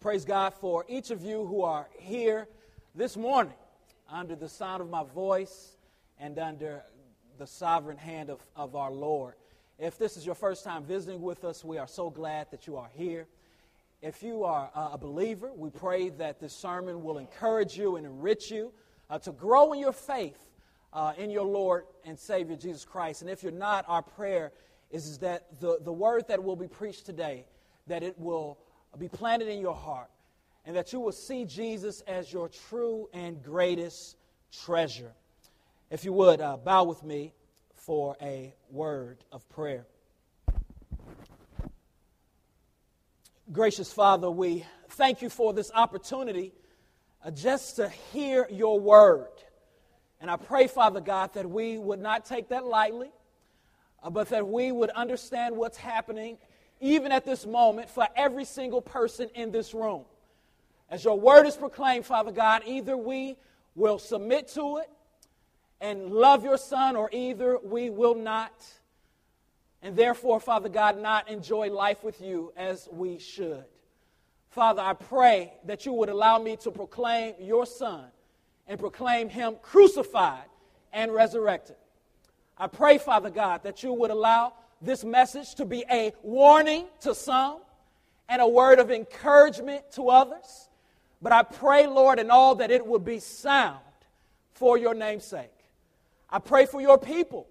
praise God for each of you who are here this morning under the sound of my voice and under the sovereign hand of, of our Lord. If this is your first time visiting with us, we are so glad that you are here. If you are a believer, we pray that this sermon will encourage you and enrich you uh, to grow in your faith uh, in your Lord and Savior Jesus Christ. And if you're not, our prayer is, is that the, the word that will be preached today, that it will be planted in your heart, and that you will see Jesus as your true and greatest treasure. If you would, uh, bow with me for a word of prayer. Gracious Father, we thank you for this opportunity uh, just to hear your word. And I pray, Father God, that we would not take that lightly, uh, but that we would understand what's happening even at this moment, for every single person in this room. As your word is proclaimed, Father God, either we will submit to it and love your son, or either we will not. And therefore, Father God, not enjoy life with you as we should. Father, I pray that you would allow me to proclaim your son and proclaim him crucified and resurrected. I pray, Father God, that you would allow this message to be a warning to some and a word of encouragement to others. But I pray, Lord, in all that it would be sound for your namesake. I pray for your people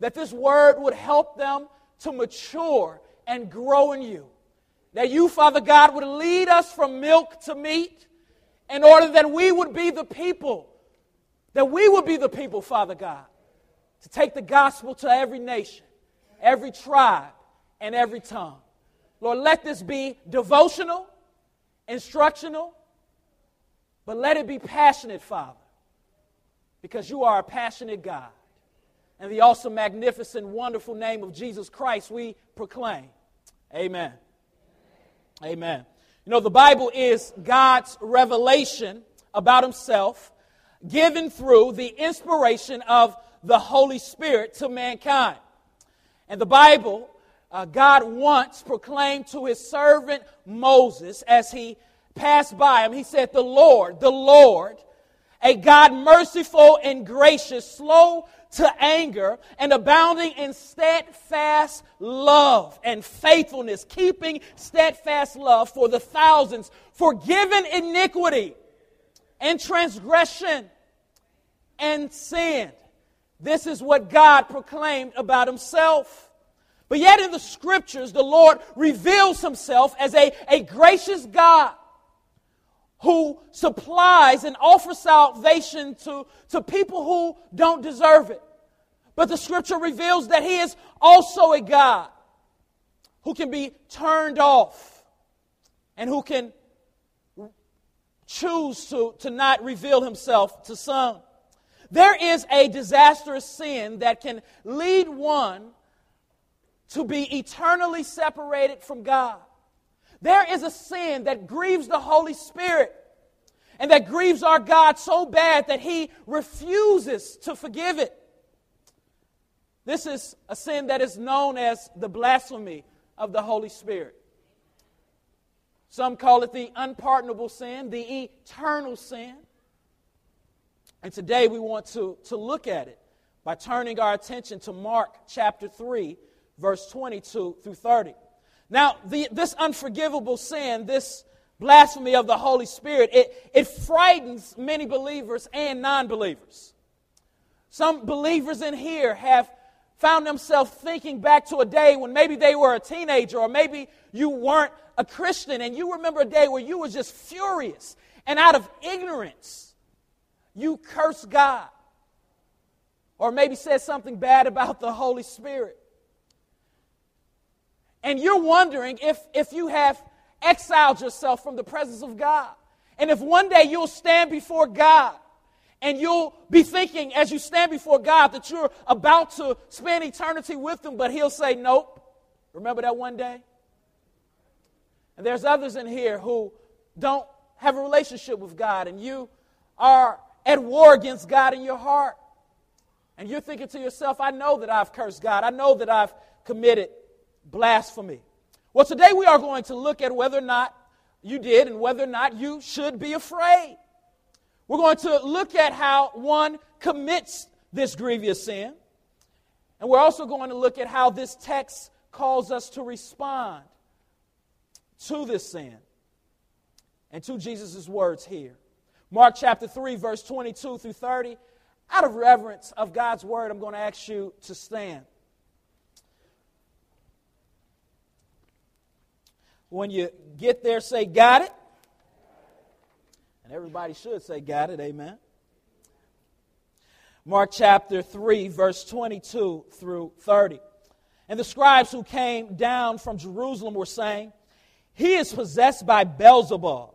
that this word would help them to mature and grow in you. That you, Father God, would lead us from milk to meat in order that we would be the people, that we would be the people, Father God, to take the gospel to every nation every tribe, and every tongue. Lord, let this be devotional, instructional, but let it be passionate, Father, because you are a passionate God. And the awesome, magnificent, wonderful name of Jesus Christ we proclaim. Amen. Amen. You know, the Bible is God's revelation about Himself given through the inspiration of the Holy Spirit to mankind. And the Bible, uh, God once proclaimed to his servant Moses as he passed by him, he said, The Lord, the Lord, a God merciful and gracious, slow to anger, and abounding in steadfast love and faithfulness, keeping steadfast love for the thousands, forgiven iniquity and transgression and sin. This is what God proclaimed about himself. But yet in the scriptures, the Lord reveals himself as a, a gracious God who supplies and offers salvation to, to people who don't deserve it. But the scripture reveals that he is also a God who can be turned off and who can choose to, to not reveal himself to some. There is a disastrous sin that can lead one to be eternally separated from God. There is a sin that grieves the Holy Spirit and that grieves our God so bad that He refuses to forgive it. This is a sin that is known as the blasphemy of the Holy Spirit. Some call it the unpardonable sin, the eternal sin. And today we want to, to look at it by turning our attention to Mark chapter 3, verse 22 through 30. Now, the, this unforgivable sin, this blasphemy of the Holy Spirit, it, it frightens many believers and non believers. Some believers in here have found themselves thinking back to a day when maybe they were a teenager or maybe you weren't a Christian and you remember a day where you were just furious and out of ignorance you curse God or maybe said something bad about the Holy Spirit. And you're wondering if, if you have exiled yourself from the presence of God. And if one day you'll stand before God and you'll be thinking as you stand before God that you're about to spend eternity with Him, but He'll say, Nope. Remember that one day? And there's others in here who don't have a relationship with God, and you are at war against God in your heart. And you're thinking to yourself, I know that I've cursed God. I know that I've committed blasphemy. Well, today we are going to look at whether or not you did and whether or not you should be afraid. We're going to look at how one commits this grievous sin. And we're also going to look at how this text calls us to respond to this sin and to Jesus' words here. Mark chapter 3, verse 22 through 30. Out of reverence of God's word, I'm going to ask you to stand. When you get there, say, Got it. And everybody should say, Got it. Amen. Mark chapter 3, verse 22 through 30. And the scribes who came down from Jerusalem were saying, He is possessed by Beelzebul,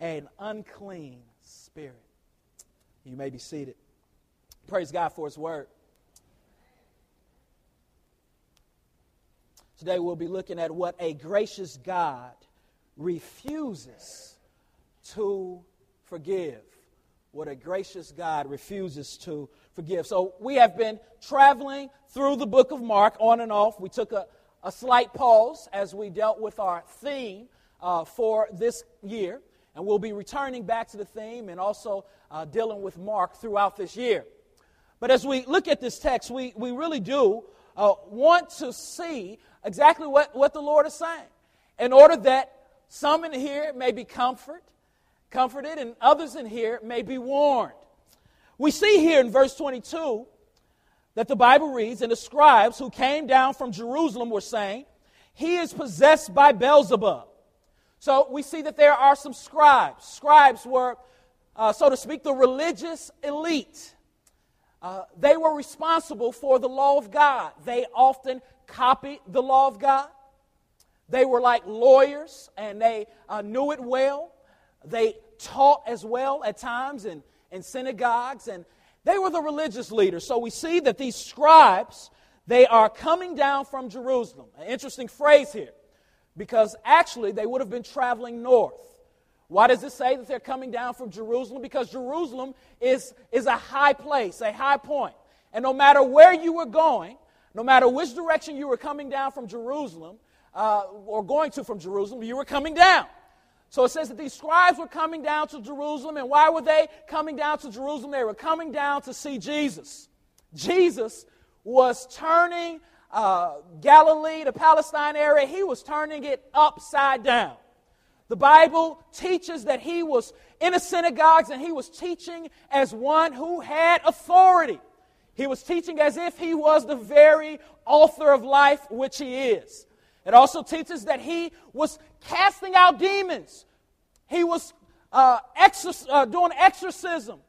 an unclean spirit. You may be seated. Praise God for His word. Today we'll be looking at what a gracious God refuses to forgive. What a gracious God refuses to forgive. So we have been traveling through the book of Mark on and off. We took a, a slight pause as we dealt with our theme uh, for this year. And we'll be returning back to the theme and also uh, dealing with Mark throughout this year. But as we look at this text, we, we really do uh, want to see exactly what, what the Lord is saying in order that some in here may be comfort, comforted, and others in here may be warned. We see here in verse 22 that the Bible reads, and the scribes who came down from Jerusalem were saying, He is possessed by Beelzebul. So we see that there are some scribes. Scribes were, uh, so to speak, the religious elite. Uh, they were responsible for the law of God. They often copied the law of God. They were like lawyers and they uh, knew it well. They taught as well at times in, in synagogues, and they were the religious leaders. So we see that these scribes, they are coming down from Jerusalem. An interesting phrase here, because actually they would have been traveling north. Why does it say that they're coming down from Jerusalem? Because Jerusalem is, is a high place, a high point. And no matter where you were going, no matter which direction you were coming down from Jerusalem, uh, or going to from Jerusalem, you were coming down. So it says that these scribes were coming down to Jerusalem. And why were they coming down to Jerusalem? They were coming down to see Jesus. Jesus was turning uh, Galilee, the Palestine area, he was turning it upside down. The Bible teaches that he was in the synagogues and he was teaching as one who had authority. He was teaching as if he was the very author of life, which he is. It also teaches that he was casting out demons. He was uh, exorc- uh, doing exorcism.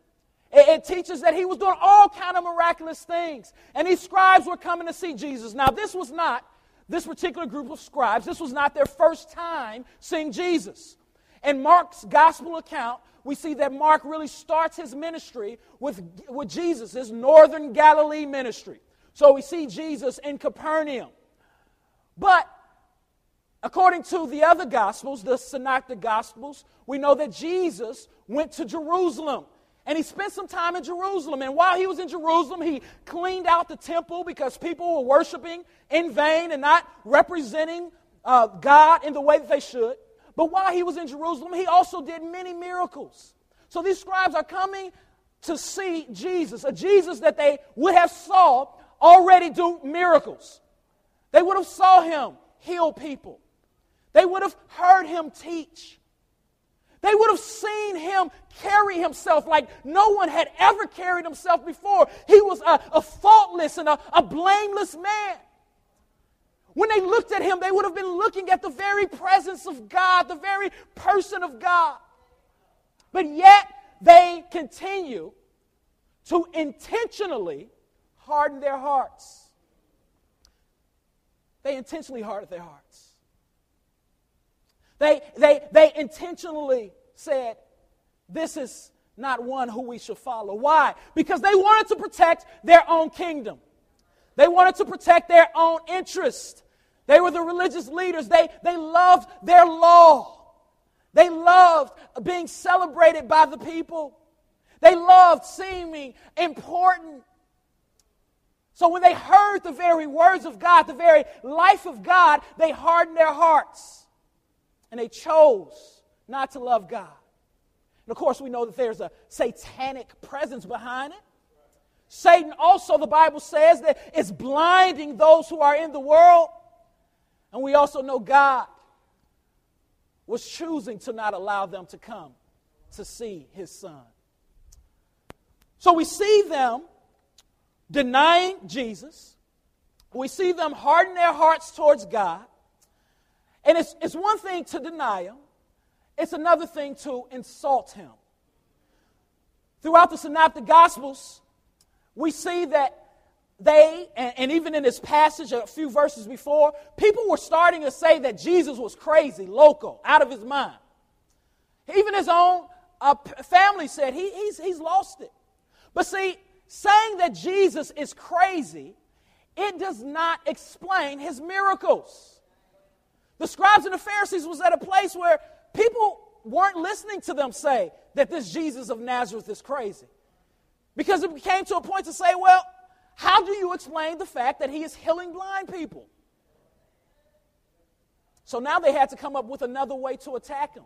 It, it, teaches that he was doing all kind of miraculous things. And these scribes were coming to see Jesus. Now, this was not, this particular group of scribes, this was not their first time seeing Jesus. In Mark's gospel account, we see that Mark really starts his ministry with, with Jesus, his northern Galilee ministry. So we see Jesus in Capernaum. But According to the other Gospels, the Synoptic Gospels, we know that Jesus went to Jerusalem and he spent some time in Jerusalem. And while he was in Jerusalem, he cleaned out the temple because people were worshiping in vain and not representing uh, God in the way that they should. But while he was in Jerusalem, he also did many miracles. So these scribes are coming to see Jesus, a Jesus that they would have saw already do miracles. They would have saw him heal people. They would have heard him teach. They would have seen him carry himself like no one had ever carried himself before. He was a, a faultless and a, a blameless man. When they looked at him, they would have been looking at the very presence of God, the very person of God. But yet, they continue to intentionally harden their hearts. They intentionally harden their hearts. They, they, they intentionally said, This is not one who we should follow. Why? Because they wanted to protect their own kingdom, they wanted to protect their own interest. They were the religious leaders, they, they loved their law, they loved being celebrated by the people, they loved seeming important. So when they heard the very words of God, the very life of God, they hardened their hearts and they chose not to love God. And of course, we know that there's a satanic presence behind it. Satan also, the Bible says, that is blinding those who are in the world. And we also know God was choosing to not allow them to come to see his son. So we see them denying Jesus. We see them harden their hearts towards God. And it's, it's one thing to deny him, it's another thing to insult him. Throughout the Synoptic Gospels, we see that they, and, and, even in this passage, a few verses before, people were starting to say that Jesus was crazy, loco, out of his mind. Even his own uh, family said he, he's, he's lost it. But see, saying that Jesus is crazy, it does not explain his miracles. The scribes and the Pharisees was at a place where people weren't listening to them say that this Jesus of Nazareth is crazy. Because it came to a point to say, well, how do you explain the fact that he is healing blind people? So now they had to come up with another way to attack him,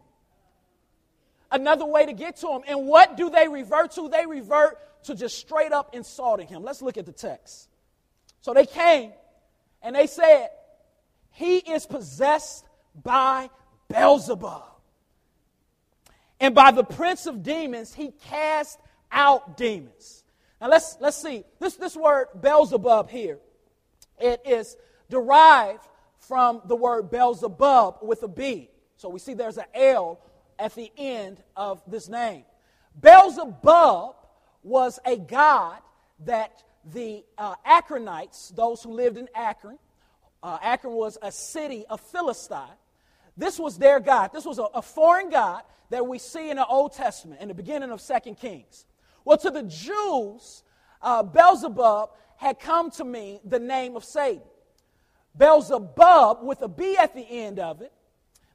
another way to get to him. And what do they revert to? They revert to just straight up insulting him. Let's look at the text. So they came and they said, He is possessed by Beelzebul. And by the prince of demons, he cast out demons. Now let's, let's see. This, this word Beelzebul here, it is derived from the word Beelzebub with a B. So we see there's an L at the end of this name. Beelzebub was a god that the uh, Ekronites, those who lived in Ekron, uh, Ekron was a city of Philistine. This was their god. This was a, a foreign god that we see in the Old Testament, in the beginning of Second Kings. Well, to the Jews, uh, Beelzebub had come to mean the name of Satan. Beelzebub, with a B at the end of it,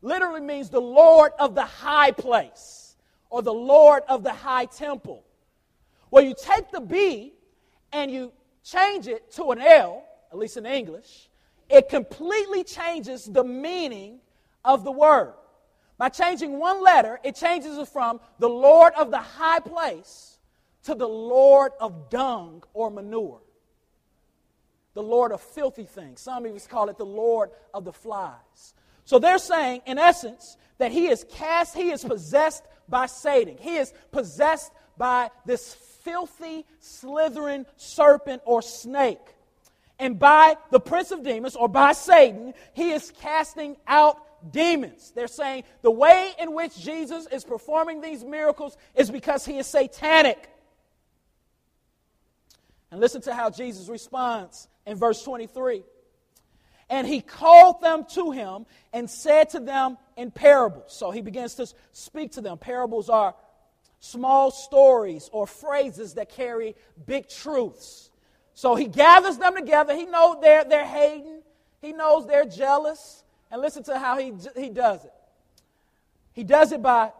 literally means the Lord of the high place or the Lord of the high temple. Well, you take the B and you change it to an L, at least in English, it completely changes the meaning of the word. By changing one letter, it changes it from the Lord of the high place to the Lord of dung or manure. The Lord of filthy things. Some us call it the Lord of the flies. So they're saying, in essence, that he is cast, he is possessed by Satan. He is possessed by this filthy, slithering serpent or snake. And by the prince of demons, or by Satan, he is casting out demons. They're saying the way in which Jesus is performing these miracles is because he is satanic. And listen to how Jesus responds in verse 23. And he called them to him and said to them in parables. So he begins to speak to them. Parables are small stories or phrases that carry big truths. So he gathers them together. He knows they're, they're hating, he knows they're jealous. And listen to how he, he does it. He does it by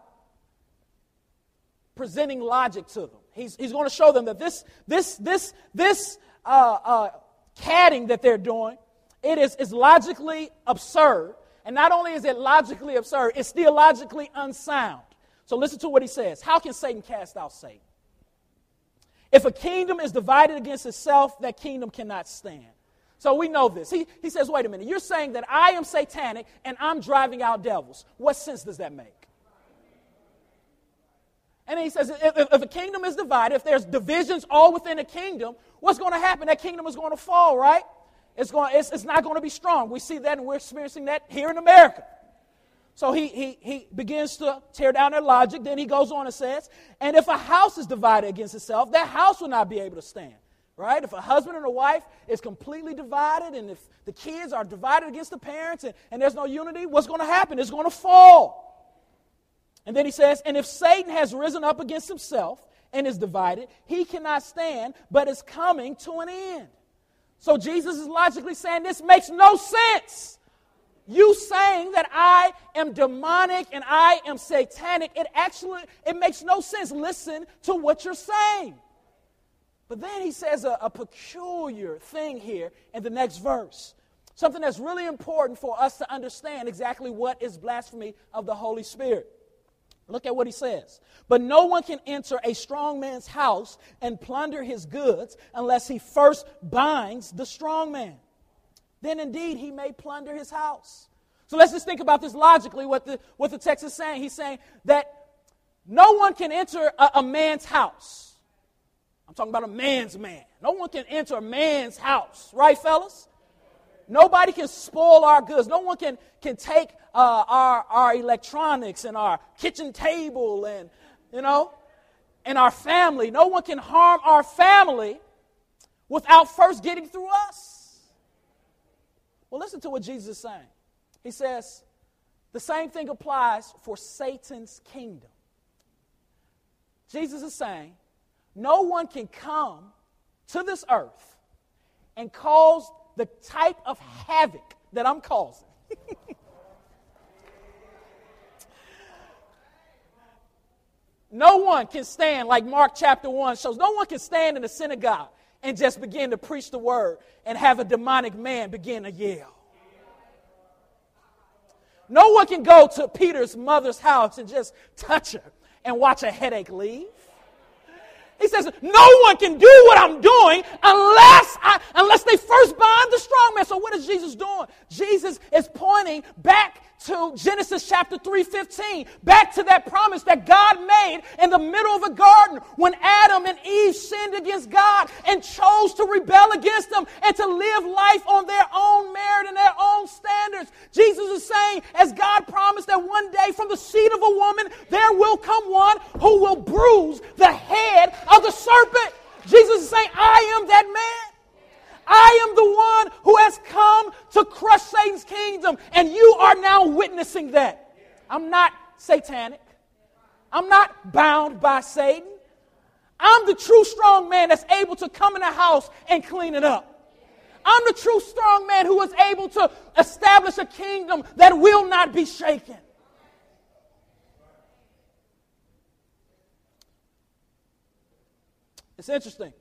presenting logic to them. He's, he's going to show them that this, this, this, this uh, uh, catting that they're doing, it is, is logically absurd. And not only is it logically absurd, it's theologically unsound. So listen to what he says. How can Satan cast out Satan? If a kingdom is divided against itself, that kingdom cannot stand. So we know this. He, he says, wait a minute, you're saying that I am satanic and I'm driving out devils. What sense does that make? And he says, if, if, a kingdom is divided, if there's divisions all within a kingdom, what's going to happen? That kingdom is going to fall, right? It's, going, it's, it's not going to be strong. We see that and we're experiencing that here in America. So he, he, he begins to tear down their logic. Then he goes on and says, and if a house is divided against itself, that house will not be able to stand. Right? If a husband and a wife is completely divided, and if the kids are divided against the parents and, and there's no unity, what's going to happen? It's going to fall. And then he says, And if Satan has risen up against himself and is divided, he cannot stand, but is coming to an end. So Jesus is logically saying this makes no sense. You saying that I am demonic and I am satanic, it actually it makes no sense. Listen to what you're saying. But then he says a, a peculiar thing here in the next verse. Something that's really important for us to understand exactly what is blasphemy of the Holy Spirit. Look at what he says. But no one can enter a strong man's house and plunder his goods unless he first binds the strong man. Then indeed he may plunder his house. So let's just think about this logically, what the, what the text is saying. He's saying that no one can enter a, a man's house. I'm talking about a man's man. No one can enter a man's house, right, fellas? Nobody can spoil our goods. No one can, can take uh, our, our electronics and our kitchen table and, you know, and our family. No one can harm our family without first getting through us. Well, listen to what Jesus is saying. He says, the same thing applies for Satan's kingdom. Jesus is saying, no one can come to this earth and cause the type of havoc that I'm causing. no one can stand, like Mark chapter 1 shows, no one can stand in the synagogue and just begin to preach the word and have a demonic man begin to yell. No one can go to Peter's mother's house and just touch her and watch a headache leave. He says, no one can do what I'm doing unless I, unless they first bind the strong man. So what is Jesus doing? Jesus is pointing back to Genesis chapter 3:15, back to that promise that God made in the middle of a garden when Adam and Eve sinned against God and chose to rebel against him and to live life on their own merit and their own standards. Jesus is saying, as God promised that one day from the seed of a woman there will come one who will bruise the head of the serpent. Jesus is saying, I am that man. I am the one who has come to crush Satan's kingdom, and you are now witnessing that. I'm not satanic. I'm not bound by Satan. I'm the true strong man that's able to come in a house and clean it up. I'm the true strong man who is able to establish a kingdom that will not be shaken. It's interesting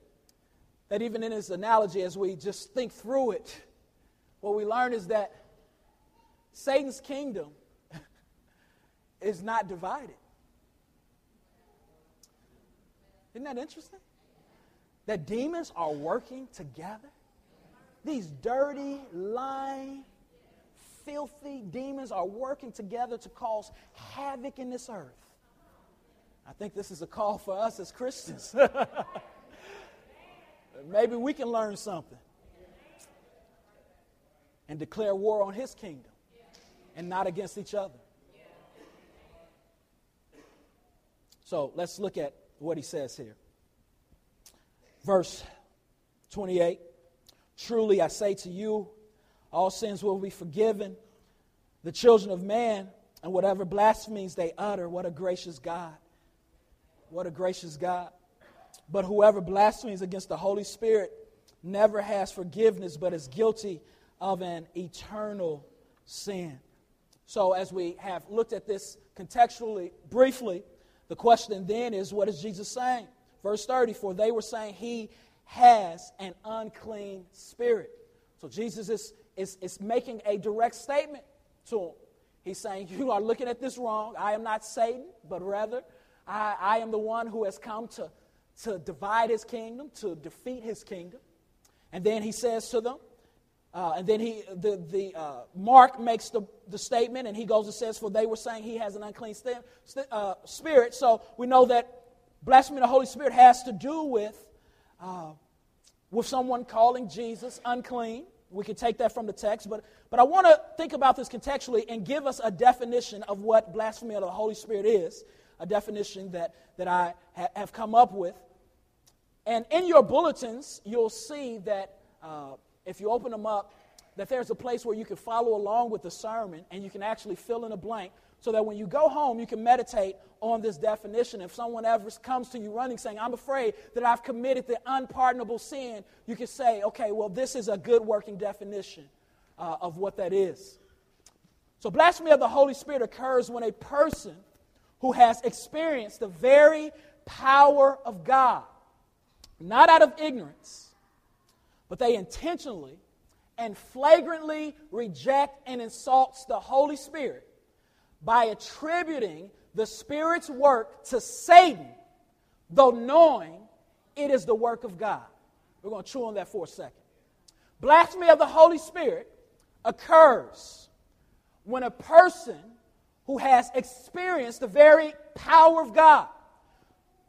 that even in his analogy, as we just think through it, what we learn is that Satan's kingdom is not divided. Isn't that interesting? That demons are working together. These dirty, lying, filthy demons are working together to cause havoc in this earth. I think this is a call for us as Christians. Maybe we can learn something and declare war on his kingdom and not against each other. So let's look at what he says here. Verse 28 Truly I say to you, all sins will be forgiven. The children of man and whatever blasphemies they utter, what a gracious God. What a gracious God. But whoever blasphemes against the Holy Spirit never has forgiveness, but is guilty of an eternal sin. So, as we have looked at this contextually, briefly, the question then is what is Jesus saying? Verse 30 For they were saying he has an unclean spirit. So, Jesus is, is, is making a direct statement to him. He's saying, You are looking at this wrong. I am not Satan, but rather, I, I am the one who has come to to divide his kingdom, to defeat his kingdom. And then he says to them, uh, and then he, the, the uh, Mark makes the, the statement, and he goes and says, "For they were saying he has an unclean st- st- uh, spirit." So we know that blasphemy of the Holy Spirit has to do with uh, with someone calling Jesus unclean. We can take that from the text, but, but I want to think about this contextually and give us a definition of what blasphemy of the Holy Spirit is, a definition that, that I ha- have come up with. And in your bulletins, you'll see that uh, if you open them up, that there's a place where you can follow along with the sermon and you can actually fill in a blank so that when you go home, you can meditate on this definition. If someone ever comes to you running saying, I'm afraid that I've committed the unpardonable sin, you can say, okay, well, this is a good working definition uh, of what that is. So, blasphemy of the Holy Spirit occurs when a person who has experienced the very power of God, not out of ignorance, but they intentionally and flagrantly reject and insults the Holy Spirit by attributing the Spirit's work to Satan, though knowing it is the work of God. We're going to chew on that for a second. Blasphemy of the Holy Spirit occurs when a person who has experienced the very power of God.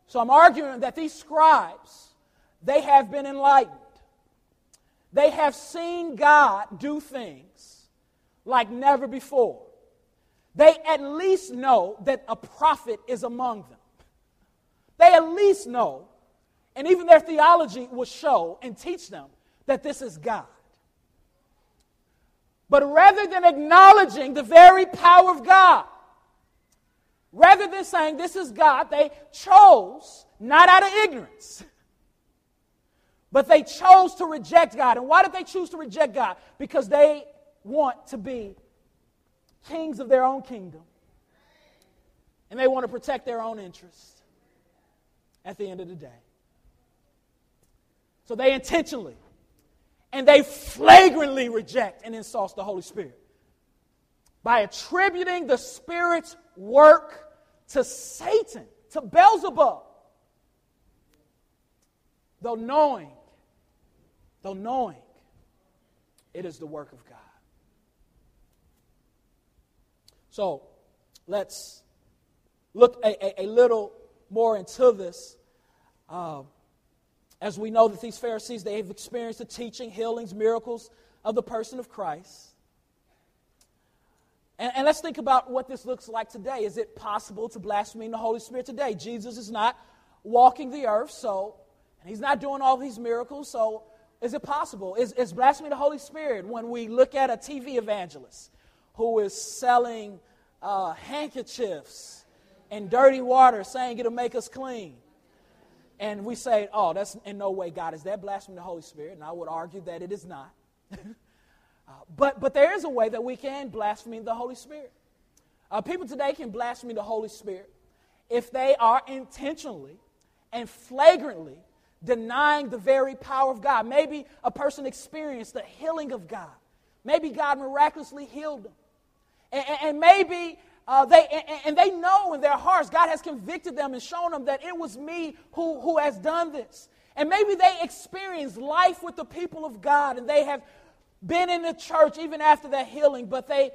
So I'm arguing that these scribes, they have been enlightened. They have seen God do things like never before they at least know that a prophet is among them. They at least know, and even their theology will show and teach them that this is God. But rather than acknowledging the very power of God, rather than saying this is God, they chose, not out of ignorance, but they chose to reject God. And why did they choose to reject God? Because they want to be kings of their own kingdom. And they want to protect their own interests at the end of the day. So they intentionally and they flagrantly reject and insult the Holy Spirit by attributing the Spirit's work to Satan, to Beelzebub. Though knowing, though knowing it is the work of God. So let's look a, a, a little more into this. Uh, as we know that these Pharisees, they have experienced the teaching, healings, miracles of the person of Christ. And, and, let's think about what this looks like today. Is it possible to blaspheme the Holy Spirit today? Jesus is not walking the earth, so, and he's not doing all these miracles, so is it possible? Is, is blasphemy the Holy Spirit when we look at a TV evangelist who is selling uh, handkerchiefs and dirty water saying it'll make us clean. And we say, oh, that's in no way God. Is that blasphemy the Holy Spirit? And I would argue that it is not. uh, but, but there is a way that we can blaspheme the Holy Spirit. Uh, people today can blaspheme the Holy Spirit if they are intentionally and flagrantly denying the very power of God. Maybe a person experienced the healing of God. Maybe God miraculously healed them. And, and maybe uh, they, and, and they know in their hearts, God has convicted them and shown them that it was me who, who has done this. And maybe they experience life with the people of God and they have been in the church even after that healing, but they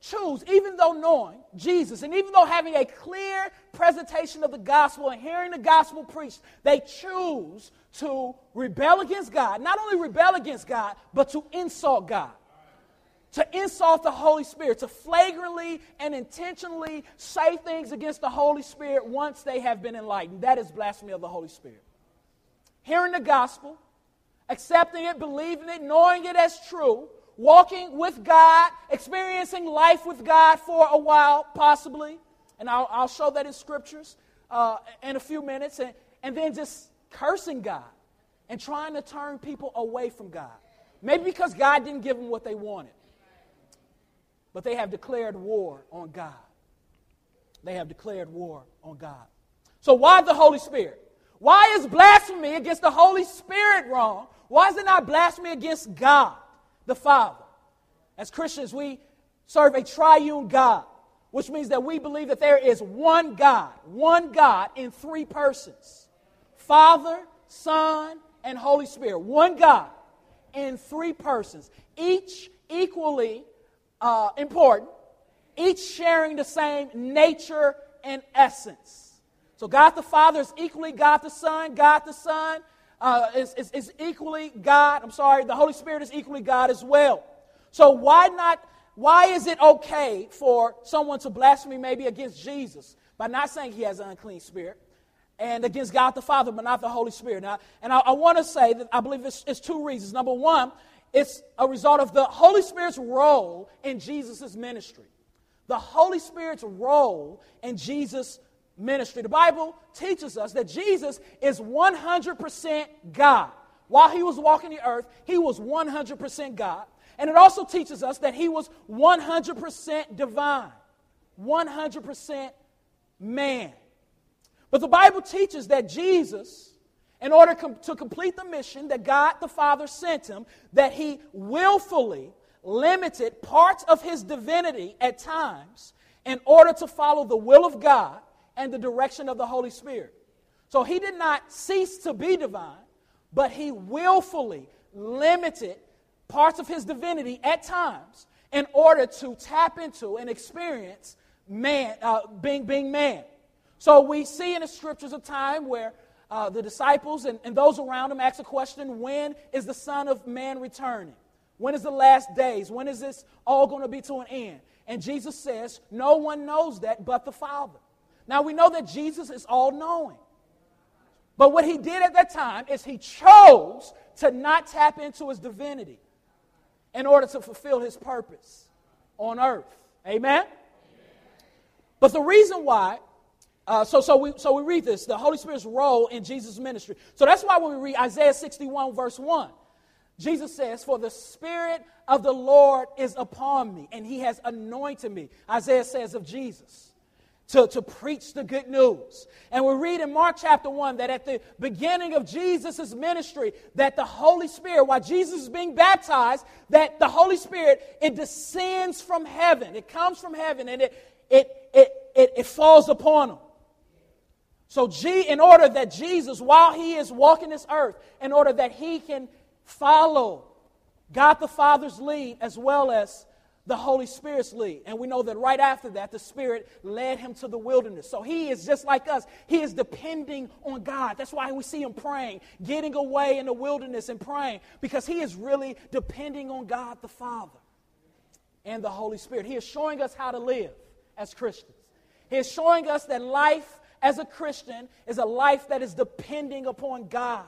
choose, even though knowing Jesus and even though having a clear presentation of the gospel and hearing the gospel preached, they choose to rebel against God. Not only rebel against God, but to insult God to insult the Holy Spirit, to flagrantly and intentionally say things against the Holy Spirit once they have been enlightened. That is blasphemy of the Holy Spirit. Hearing the gospel, accepting it, believing it, knowing it as true, walking with God, experiencing life with God for a while, possibly, and I'll, I'll show that in scriptures uh, in a few minutes, and, and then just cursing God and trying to turn people away from God. Maybe because God didn't give them what they wanted but they have declared war on God. They have declared war on God. So, why the Holy Spirit? Why is blasphemy against the Holy Spirit wrong? Why is it not blasphemy against God, the Father? As Christians, we serve a triune God, which means that we believe that there is one God, one God in three persons Father, Son, and Holy Spirit. One God. in three persons, each equally uh, important, each sharing the same nature and essence. So, God the Father is equally God the Son, God the Son uh, is, is, is equally God. I'm sorry, the Holy Spirit is equally God as well. So, why not? Why is it okay for someone to blaspheme maybe against Jesus by not saying he has an unclean spirit? and against God the Father, but not the Holy Spirit. Now, and I, I want to say that I believe it's, it's, two reasons. Number one, it's a result of the Holy Spirit's role in Jesus' ministry. The Holy Spirit's role in Jesus' ministry. The Bible teaches us that Jesus is 100% God. While he was walking the earth, he was 100% God. And it also teaches us that he was 100% divine, 100% man. But the Bible teaches that Jesus, in order com- to complete the mission that God the Father sent him, that he willfully limited parts of his divinity at times in order to follow the will of God and the direction of the Holy Spirit. So he did not cease to be divine, but he willfully limited parts of his divinity at times in order to tap into and experience man, uh, being, being man. So we see in the scriptures a time where uh, the disciples and, and those around him ask a question when is the Son of Man returning? When is the last days? When is this all going to be to an end? And Jesus says, No one knows that but the Father. Now we know that Jesus is all knowing. But what he did at that time is he chose to not tap into his divinity in order to fulfill his purpose on earth. Amen? But the reason why uh, so, so, we, so we read this the Holy Spirit's role in Jesus' ministry. So that's why when we read Isaiah 61, verse 1, Jesus says, For the Spirit of the Lord is upon me, and he has anointed me. Isaiah says of Jesus. To, to preach the good news. And we read in Mark chapter 1 that at the beginning of Jesus' ministry, that the Holy Spirit, while Jesus is being baptized, that the Holy Spirit, it descends from heaven. It comes from heaven and it, it, it, it, it falls upon him. So, G, in order that Jesus, while he is walking this earth, in order that he can follow God the Father's lead as well as the Holy Spirit's lead. And we know that right after that, the Spirit led him to the wilderness. So he is just like us. He is depending on God. That's why we see him praying, getting away in the wilderness and praying, because he is really depending on God the Father and the Holy Spirit. He is showing us how to live as Christians. He is showing us that life as a Christian is a life that is depending upon God,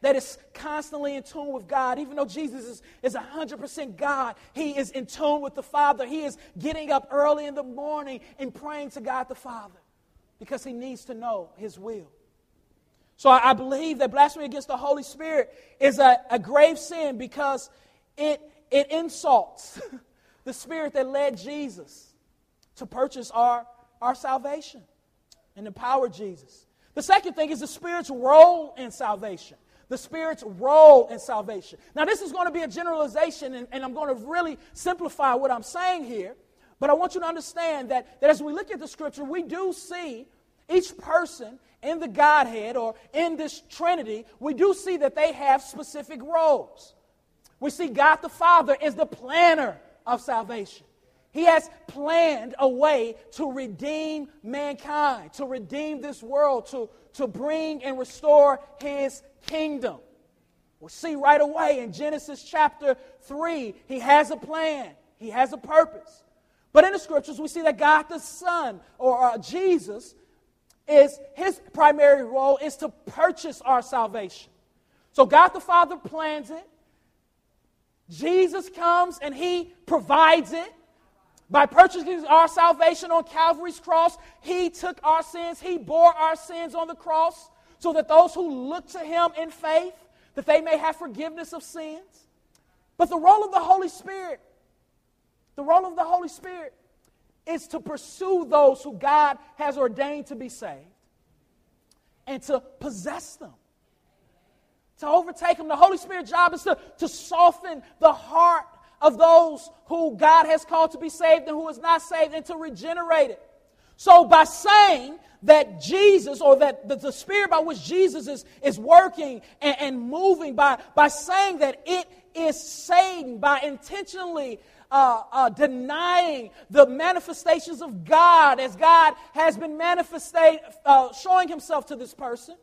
that is constantly in tune with God. Even though Jesus is, is 100% God, he is in tune with the Father. He is getting up early in the morning and praying to God the Father because he needs to know his will. So I, I believe that blasphemy against the Holy Spirit is a, a grave sin because it, it insults the spirit that led Jesus to purchase our, our salvation and empower Jesus. The second thing is the Spirit's role in salvation. The Spirit's role in salvation. Now, this is going to be a generalization, and, and I'm going to really simplify what I'm saying here. But I want you to understand that, that as we look at the Scripture, we do see each person in the Godhead or in this Trinity, we do see that they have specific roles. We see God the Father is the planner of salvation. He has planned a way to redeem mankind, to redeem this world, to, to bring and restore his kingdom. We'll see right away in Genesis chapter 3, he has a plan, he has a purpose. But in the scriptures, we see that God the Son, or uh, Jesus, is his primary role is to purchase our salvation. So God the Father plans it. Jesus comes and he provides it. By purchasing our salvation on Calvary's cross, He took our sins, He bore our sins on the cross, so that those who look to Him in faith, that they may have forgiveness of sins. But the role of the Holy Spirit, the role of the Holy Spirit is to pursue those who God has ordained to be saved and to possess them, to overtake them. The Holy Spirit's job is to, to soften the heart of those who God has called to be saved and who is not saved and to regenerate it. So, by saying that Jesus or that the, the spirit by which Jesus is, is working and, and moving, by, by saying that it is Satan, by intentionally uh, uh, denying the manifestations of God as God has been manifesting, uh, showing himself to this person.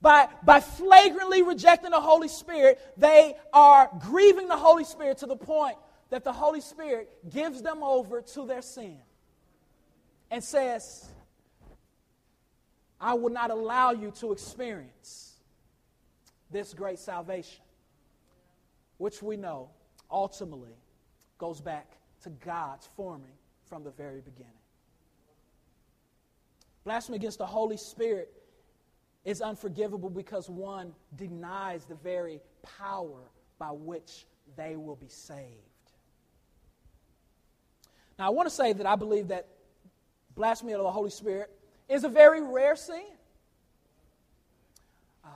By, by flagrantly rejecting the Holy Spirit, they are grieving the Holy Spirit to the point that the Holy Spirit gives them over to their sin and says, I will not allow you to experience this great salvation, which we know ultimately goes back to God's forming from the very beginning. Blasphemy against the Holy Spirit is unforgivable because one denies the very power by which they will be saved. Now, I want to say that I believe that blasphemy of the Holy Spirit is a very rare sin. Uh,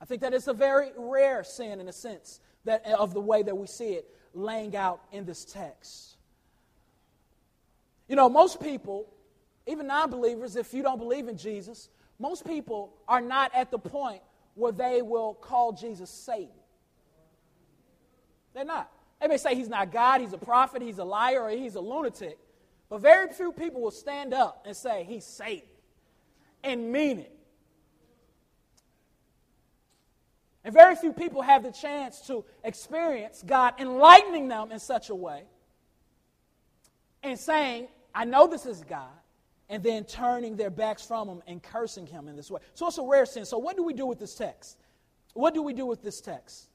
I think that it's a very rare sin in a sense that, of the way that we see it laying out in this text. You know, most people, even non believers, if you don't believe in Jesus, most people are not at the point where they will call Jesus Satan. They're not. They may say he's not God, he's a prophet, he's a liar, or he's a lunatic. But very few people will stand up and say he's Satan and mean it. And very few people have the chance to experience God enlightening them in such a way and saying, I know this is God, and then turning their backs from Him and cursing Him in this way. So it's a rare sin. So, what do we do with this text? What do we do with this text?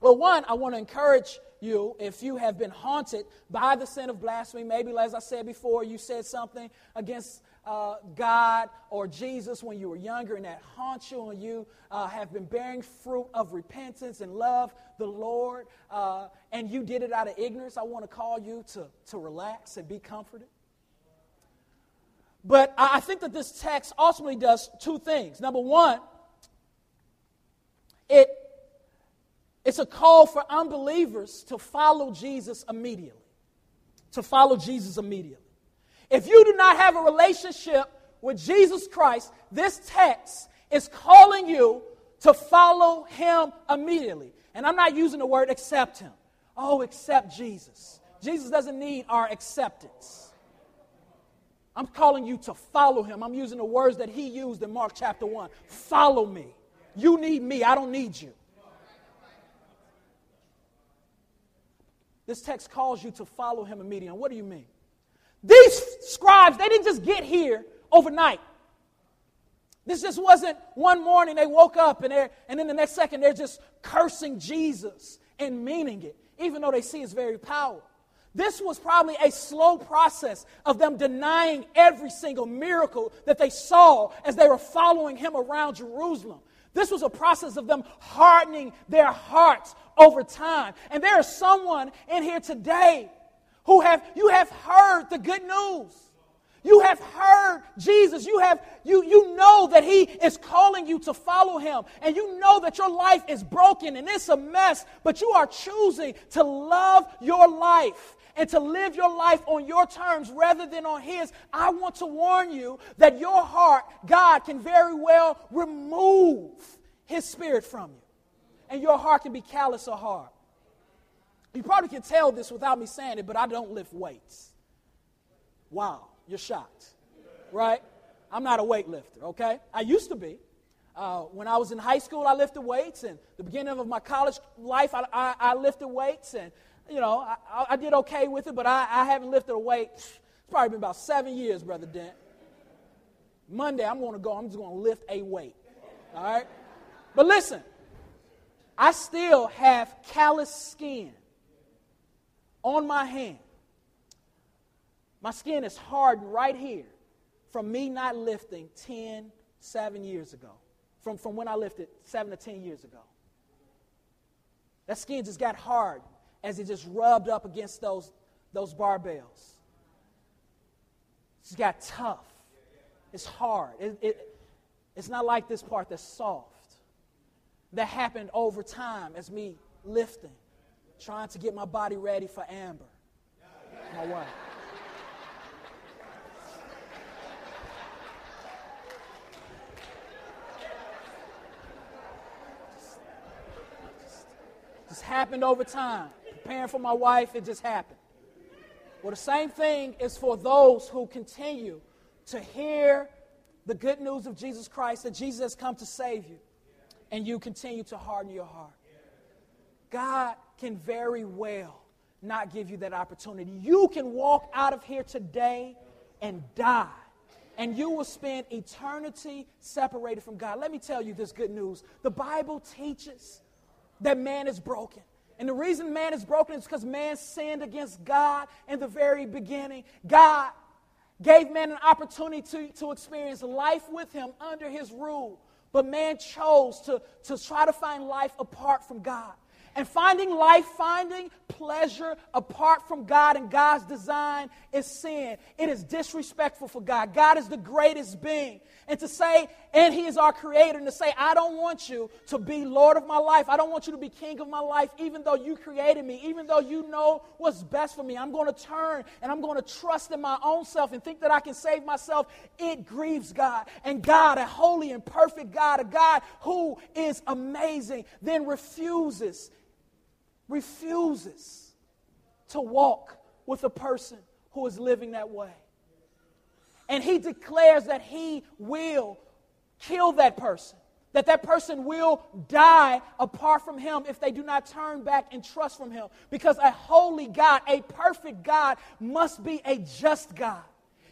Well, one, I want to encourage you if you have been haunted by the sin of blasphemy. Maybe, as I said before, you said something against uh, God or Jesus when you were younger and that haunts you and you uh, have been bearing fruit of repentance and love the Lord uh, and you did it out of ignorance, I want to call you to, to relax and be comforted. But I think that this text ultimately does two things. Number one, it, it's a call for unbelievers to follow Jesus immediately. To follow Jesus immediately. If you do not have a relationship with Jesus Christ, this text is calling you to follow him immediately. And I'm not using the word accept him. Oh, accept Jesus. Jesus doesn't need our acceptance. I'm calling you to follow him. I'm using the words that he used in Mark chapter 1. Follow me. You need me, I don't need you. This text calls you to follow him immediately. What do you mean? These scribes, they didn't just get here overnight. This just wasn't one morning they woke up and, they're, and then the next second they're just cursing Jesus and meaning it, even though they see his very power. This was probably a slow process of them denying every single miracle that they saw as they were following him around Jerusalem. This was a process of them hardening their hearts over time. And there is someone in here today who have you have heard the good news. You have heard Jesus. You have you you know that he is calling you to follow him and you know that your life is broken and it's a mess, but you are choosing to love your life and to live your life on your terms rather than on His, I want to warn you that your heart, God can very well remove His Spirit from you. And your heart can be callous or hard. You probably can tell this without me saying it, but I don't lift weights. Wow, you're shocked, right? I'm not a weightlifter, okay? I used to be. Uh, when I was in high school, I lifted weights, and the beginning of my college life, I, I, I lifted weights, and you know, I, I did okay with it, but I, I haven't lifted a weight. It's probably been about seven years, Brother Dent. Monday, I'm going to go, I'm just going to lift a weight. All right? But listen, I still have callous skin on my hand. My skin is hardened right here from me not lifting 10, 7 years ago. From, from when I lifted 7 to 10 years ago. That skin just got hard as it just rubbed up against those, those barbells. It's got tough. It's hard. It, it, it's not like this part that's soft. That happened over time as me lifting, trying to get my body ready for Amber, my wife. Just happened over time. Preparing for my wife, it just happened. Well, the same thing is for those who continue to hear the good news of Jesus Christ that Jesus has come to save you, and you continue to harden your heart. God can very well not give you that opportunity. You can walk out of here today and die, and you will spend eternity separated from God. Let me tell you this good news the Bible teaches that man is broken. And the reason man is broken is because man sinned against God in the very beginning. God gave man an opportunity to, to experience life with him under his rule. But man chose to, to try to find life apart from God. And finding life, finding pleasure apart from God and God's design is sin. It is disrespectful for God. God is the greatest being. And to say, and He is our creator, and to say, I don't want you to be Lord of my life. I don't want you to be king of my life, even though you created me, even though you know what's best for me. I'm going to turn and I'm going to trust in my own self and think that I can save myself. It grieves God. And God, a holy and perfect God, a God who is amazing, then refuses refuses to walk with a person who is living that way. And he declares that he will kill that person, that that person will die apart from him if they do not turn back and trust from him. Because a holy God, a perfect God, must be a just God.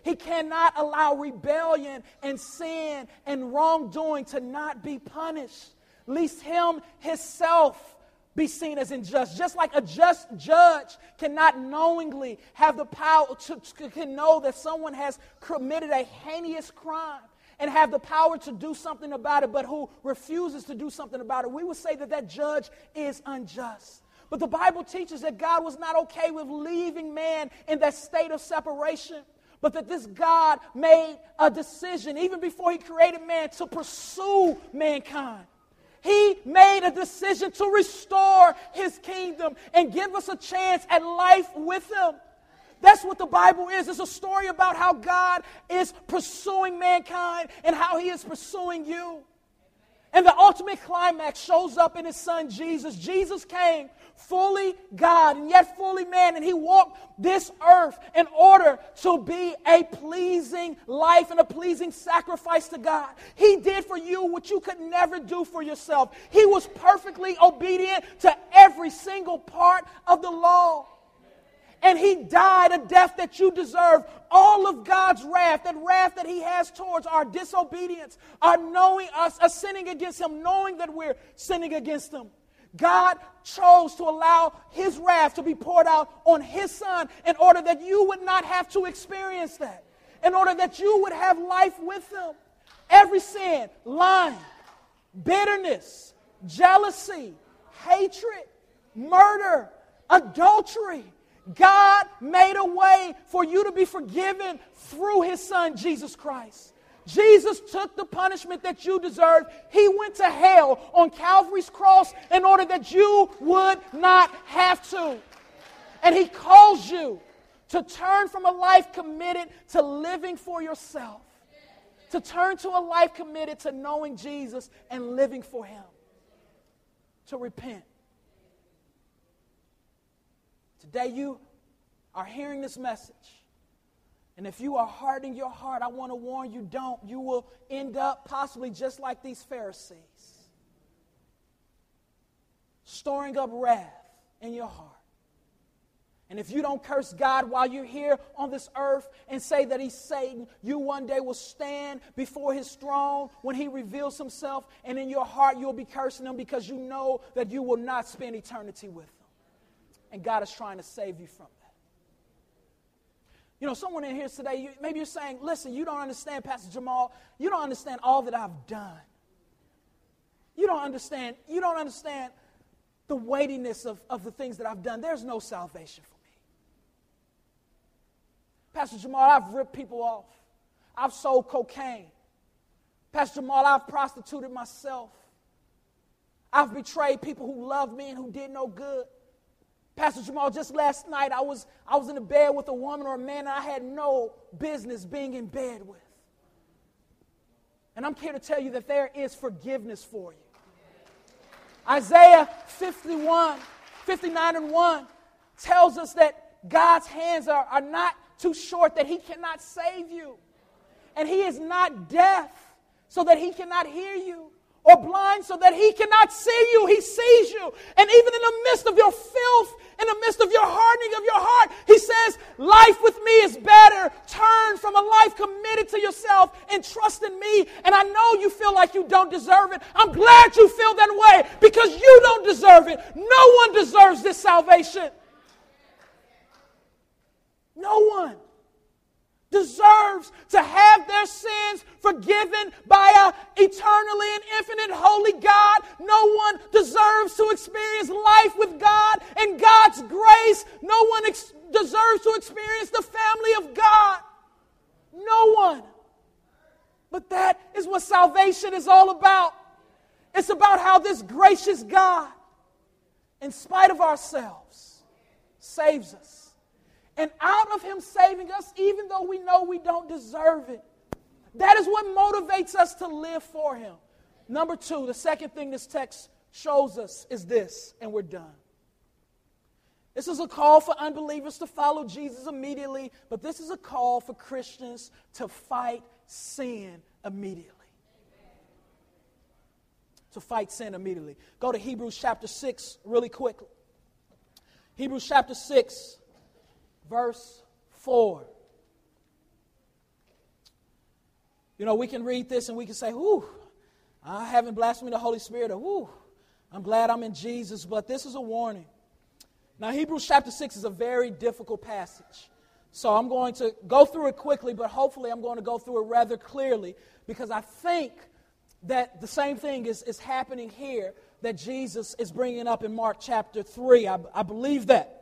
He cannot allow rebellion and sin and wrongdoing to not be punished, least him himself be seen as unjust. Just like a just judge cannot knowingly have the power to, to can know that someone has committed a heinous crime and have the power to do something about it, but who refuses to do something about it, we would say that that judge is unjust. But the Bible teaches that God was not okay with leaving man in that state of separation but that this God made a decision even before he created man to pursue mankind. He made a decision to restore his kingdom and give us a chance at life with him. That's what the Bible is. It's a story about how God is pursuing mankind and how he is pursuing you. And the ultimate climax shows up in his son Jesus. Jesus came fully God and yet fully man, and he walked this earth in order to be a pleasing life and a pleasing sacrifice to God. He did for you what you could never do for yourself. He was perfectly obedient to every single part of the law and he died a death that you deserve. All of God's wrath, that wrath that he has towards our disobedience, our knowing us, us sinning against him, knowing that we're sinning against him. God chose to allow his wrath to be poured out on his son in order that you would not have to experience that, in order that you would have life with him. Every sin, lying, bitterness, jealousy, hatred, murder, adultery, God made a way for you to be forgiven through his son, Jesus Christ. Jesus took the punishment that you deserved. He went to hell on Calvary's cross in order that you would not have to. And he calls you to turn from a life committed to living for yourself, to turn to a life committed to knowing Jesus and living for him, to repent Today, you are hearing this message. And if you are hardening your heart, I want to warn you don't. You will end up possibly just like these Pharisees, storing up wrath in your heart. And if you don't curse God while you're here on this earth and say that He's Satan, you one day will stand before His throne when He reveals Himself, and in your heart you'll be cursing Him because you know that you will not spend eternity with Him. And God is trying to save you from that. You know, someone in here today, you, maybe you're saying, listen, you don't understand, Pastor Jamal. You don't understand all that I've done. You don't understand, you don't understand the weightiness of, of the things that I've done. There's no salvation for me. Pastor Jamal, I've ripped people off. I've sold cocaine. Pastor Jamal, I've prostituted myself. I've betrayed people who loved me and who did no good. Pastor Jamal, just last night I was, I was in a bed with a woman or a man that I had no business being in bed with. And I'm here to tell you that there is forgiveness for you. Isaiah 51, 59 and 1 tells us that God's hands are, are not too short that he cannot save you. And he is not deaf so that he cannot hear you or blind so that he cannot see you. He sees you. And even in the midst of your filth, in the midst of your hardening of your heart, he says, Life with me is better. Turn from a life committed to yourself and trust in me. And I know you feel like you don't deserve it. I'm glad you feel that way because you don't deserve it. No one deserves this salvation. No one deserves to have their sins forgiven by an eternally and infinite holy God. No one deserves to experience life with God and God's grace. No one ex- deserves to experience the family of God. No one. But that is what salvation is all about. It's about how this gracious God, in spite of ourselves, saves us and out of Him saving us, even though we know we don't deserve it. That is what motivates us to live for Him. Number two, the second thing this text shows us is this, and we're done. This is a call for unbelievers to follow Jesus immediately, but this is a call for Christians to fight sin immediately. To fight sin immediately. Go to Hebrews chapter 6 really quickly. Hebrews chapter 6, verse 4. You know, we can read this and we can say, Whoo, I haven't blasphemed the Holy Spirit, or Whoo, I'm glad I'm in Jesus, but this is a warning. Now, Hebrews chapter 6 is a very difficult passage. So I'm going to go through it quickly, but hopefully I'm going to go through it rather clearly because I think that the same thing is, is happening here that Jesus is bringing up in Mark chapter 3. I, I believe that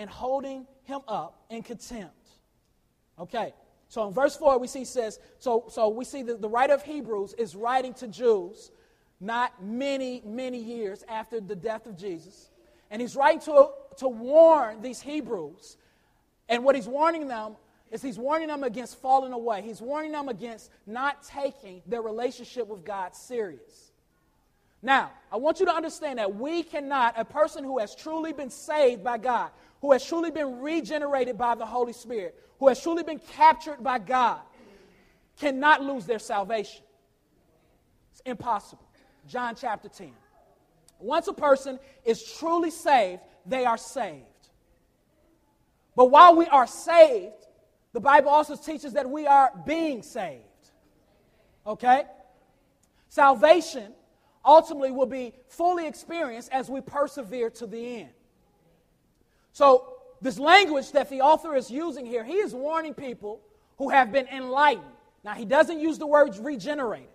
and holding him up in contempt. Okay, so in verse 4, we see says, so, so we see that the writer of Hebrews is writing to Jews not many, many years after the death of Jesus. And he's writing to, to warn these Hebrews. And what he's warning them is he's warning them against falling away. He's warning them against not taking their relationship with God serious. Now, I want you to understand that we cannot, a person who has truly been saved by God, who has truly been regenerated by the Holy Spirit, who has truly been captured by God, cannot lose their salvation. It's impossible. John chapter 10. Once a person is truly saved, they are saved. But while we are saved, the Bible also teaches that we are being saved. Okay? Salvation ultimately will be fully experienced as we persevere to the end. So, this language that the author is using here, he is warning people who have been enlightened. Now, he doesn't use the word regenerated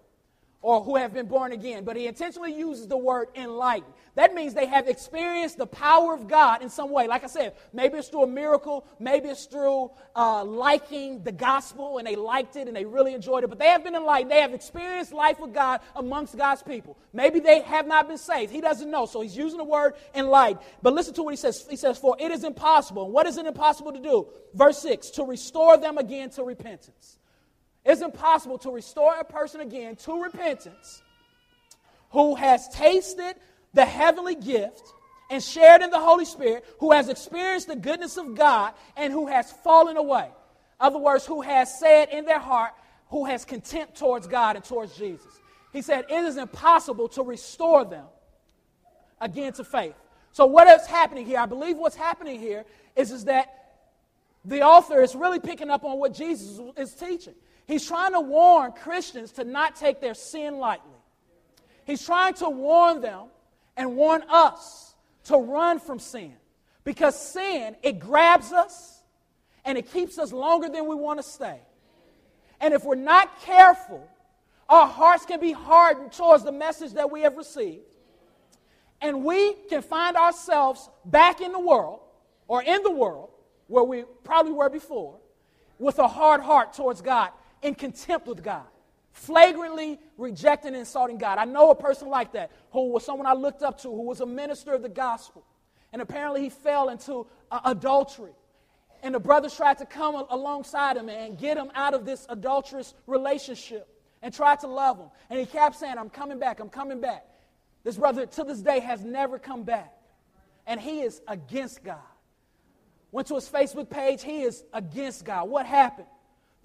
or who have been born again, but he intentionally uses the word enlightened. That means they have experienced the power of God in some way. Like I said, maybe it's through a miracle, maybe it's through uh, liking the gospel and they liked it and they really enjoyed it, but they have been enlightened. They have experienced life with God amongst God's people. Maybe they have not been saved. He doesn't know, so he's using the word enlightened. But listen to what he says. He says, For it is impossible. And what is it impossible to do? Verse 6 to restore them again to repentance. It's impossible to restore a person again to repentance who has tasted the heavenly gift and shared in the Holy Spirit, who has experienced the goodness of God and who has fallen away. Other words, who has said in their heart, who has contempt towards God and towards Jesus. He said, It is impossible to restore them again to faith. So, what is happening here? I believe what's happening here is, is that the author is really picking up on what Jesus is teaching. He's trying to warn Christians to not take their sin lightly. He's trying to warn them and warn us to run from sin. Because sin, it grabs us and it keeps us longer than we want to stay. And if we're not careful, our hearts can be hardened towards the message that we have received. And we can find ourselves back in the world or in the world where we probably were before with a hard heart towards God, in contempt with God, flagrantly rejecting and insulting God. I know a person like that who was someone I looked up to, who was a minister of the gospel. And apparently he fell into uh, adultery. And the brothers tried to come alongside him and get him out of this adulterous relationship and tried to love him. And he kept saying, I'm coming back, I'm coming back. This brother to this day has never come back. And he is against God. Went to his Facebook page, he is against God. What happened?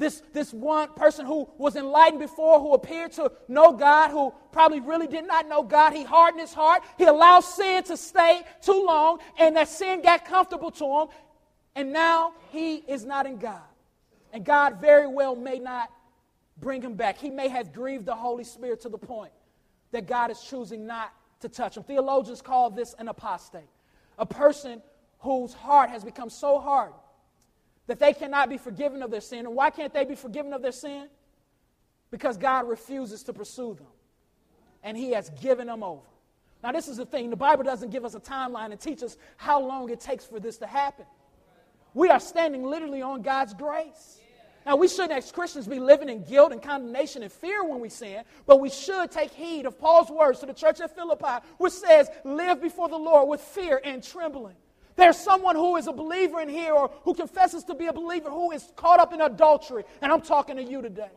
This, this one person who was enlightened before, who appeared to know God, who probably really did not know God, he hardened his heart. He allowed sin to stay too long, and that sin got comfortable to him. And now he is not in God. And God very well may not bring him back. He may have grieved the Holy Spirit to the point that God is choosing not to touch him. Theologians call this an apostate, a person whose heart has become so hard that they cannot be forgiven of their sin. And why can't they be forgiven of their sin? Because God refuses to pursue them, and He has given them over. Now, this is the thing the Bible doesn't give us a timeline and teach us how long it takes for this to happen. We are standing literally on God's grace. Now, we shouldn't, as Christians, be living in guilt and condemnation and fear when we sin, but we should take heed of Paul's words to the church at Philippi, which says, Live before the Lord with fear and trembling. There's someone who is a believer in here or who confesses to be a believer who is caught up in adultery, and I'm talking to you today.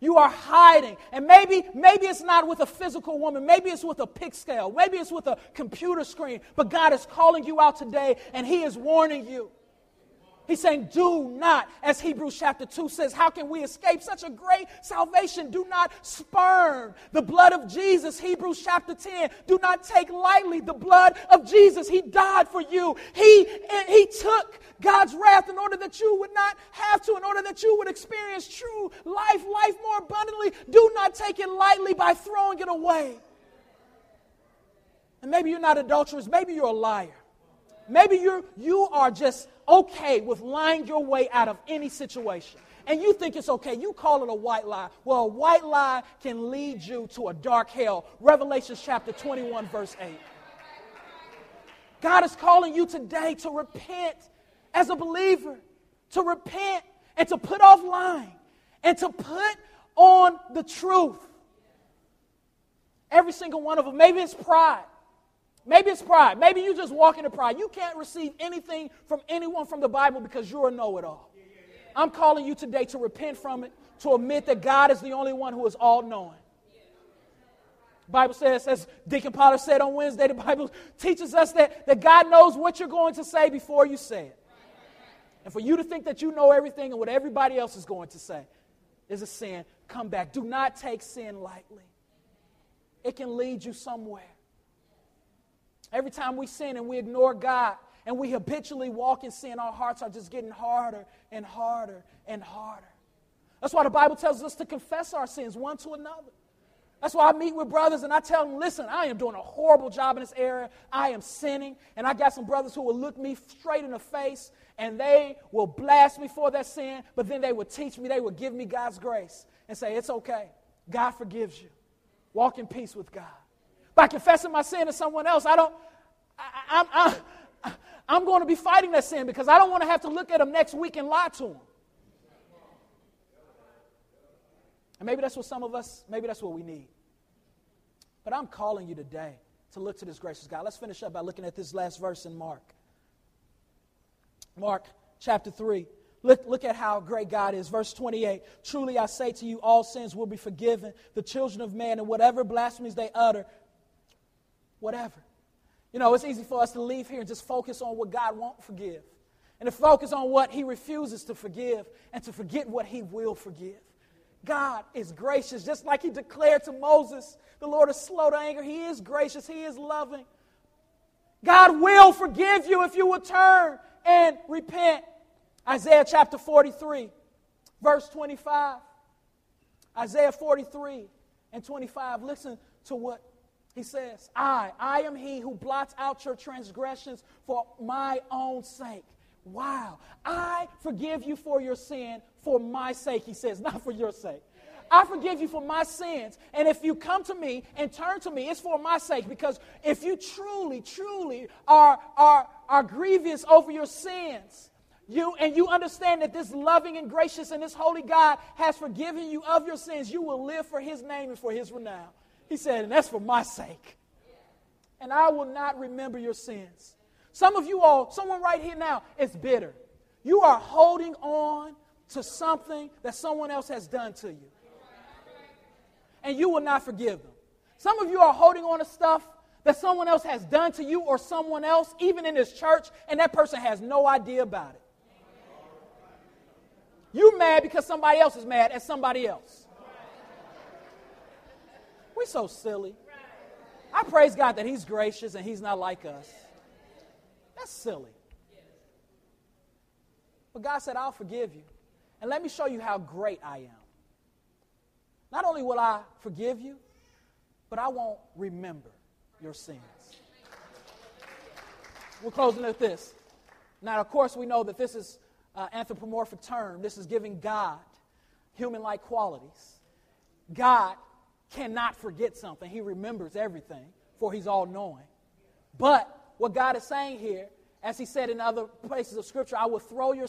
You are hiding. And maybe, maybe it's not with a physical woman. Maybe it's with a pick scale. Maybe it's with a computer screen. But God is calling you out today and He is warning you. He's saying, Do not, as Hebrews chapter 2 says, how can we escape such a great salvation? Do not spurn the blood of Jesus. Hebrews chapter 10. Do not take lightly the blood of Jesus. He died for you. He, he took God's wrath in order that you would not have to, in order that you would experience true life, life more abundantly. Do not take it lightly by throwing it away. And maybe you're not adulterous, maybe you're a liar. Maybe you're, you are just okay with lying your way out of any situation. And you think it's okay. You call it a white lie. Well, a white lie can lead you to a dark hell. Revelation chapter 21, verse 8. God is calling you today to repent as a believer, to repent and to put off lying and to put on the truth. Every single one of them. Maybe it's pride. Maybe it's pride. Maybe you just walk into pride. You can't receive anything from anyone from the Bible because you're a know it all. I'm calling you today to repent from it, to admit that God is the only one who is all knowing. Bible says, as Deacon Potter said on Wednesday, the Bible teaches us that, that God knows what you're going to say before you say it. And for you to think that you know everything and what everybody else is going to say is a sin, come back. Do not take sin lightly. It can lead you somewhere. Every time we sin and we ignore God and we habitually walk in sin, our hearts are just getting harder and harder and harder. That's why the Bible tells us to confess our sins one to another. That's why I meet with brothers and I tell them, listen, I am doing a horrible job in this area. I am sinning. And I got some brothers who will look me straight in the face and they will blast me for that sin, but then they will teach me, they will give me God's grace and say, it's okay. God forgives you. Walk in peace with God by confessing my sin to someone else, I don't, I, I, I, I'm going to be fighting that sin because I don't want to have to look at them next week and lie to them. And maybe that's what some of us, maybe that's what we need. But I'm calling you today to look to this gracious God. Let's finish up by looking at this last verse in Mark. Mark chapter 3. Look, look at how great God is. Verse 28 Truly I say to you, all sins will be forgiven, the children of man, and whatever blasphemies they utter, whatever. You know, it's easy for us to leave here and just focus on what God won't forgive, and to focus on what He refuses to forgive, and to forget what He will forgive. God is gracious, just like He declared to Moses, the Lord is slow to anger. He is gracious, He is loving. God will forgive you if you will turn and repent. Isaiah chapter 43, verse 25. Isaiah 43 and 25. Listen to what he says, I, I am he who blots out your transgressions for my own sake. Wow. I forgive you for your sin for my sake, he says, not for your sake. I forgive you for my sins. And if you come to me and turn to me, it's for my sake. Because if you truly, truly are, are, are grievous over your sins, you and you understand that this loving and gracious and this holy God has forgiven you of your sins, you will live for his name and for his renown. He said, and that's for my sake. And I will not remember your sins. Some of you all, someone right here now is bitter. You are holding on to something that someone else has done to you. And you will not forgive them. Some of you are holding on to stuff that someone else has done to you or someone else, even in this church, and that person has no idea about it. You're mad because somebody else is mad at somebody else. We're so silly. I praise God that He's gracious and He's not like us. That's silly. But God said, I'll forgive you. And let me show you how great I am. Not only will I forgive you, but I won't remember your sins. We're closing with this. Now, of course, we know that this is an anthropomorphic term. This is giving God human like qualities. God cannot forget something, He remembers everything, for He's all knowing. But what God is saying here, as He said in other places of Scripture, I will throw your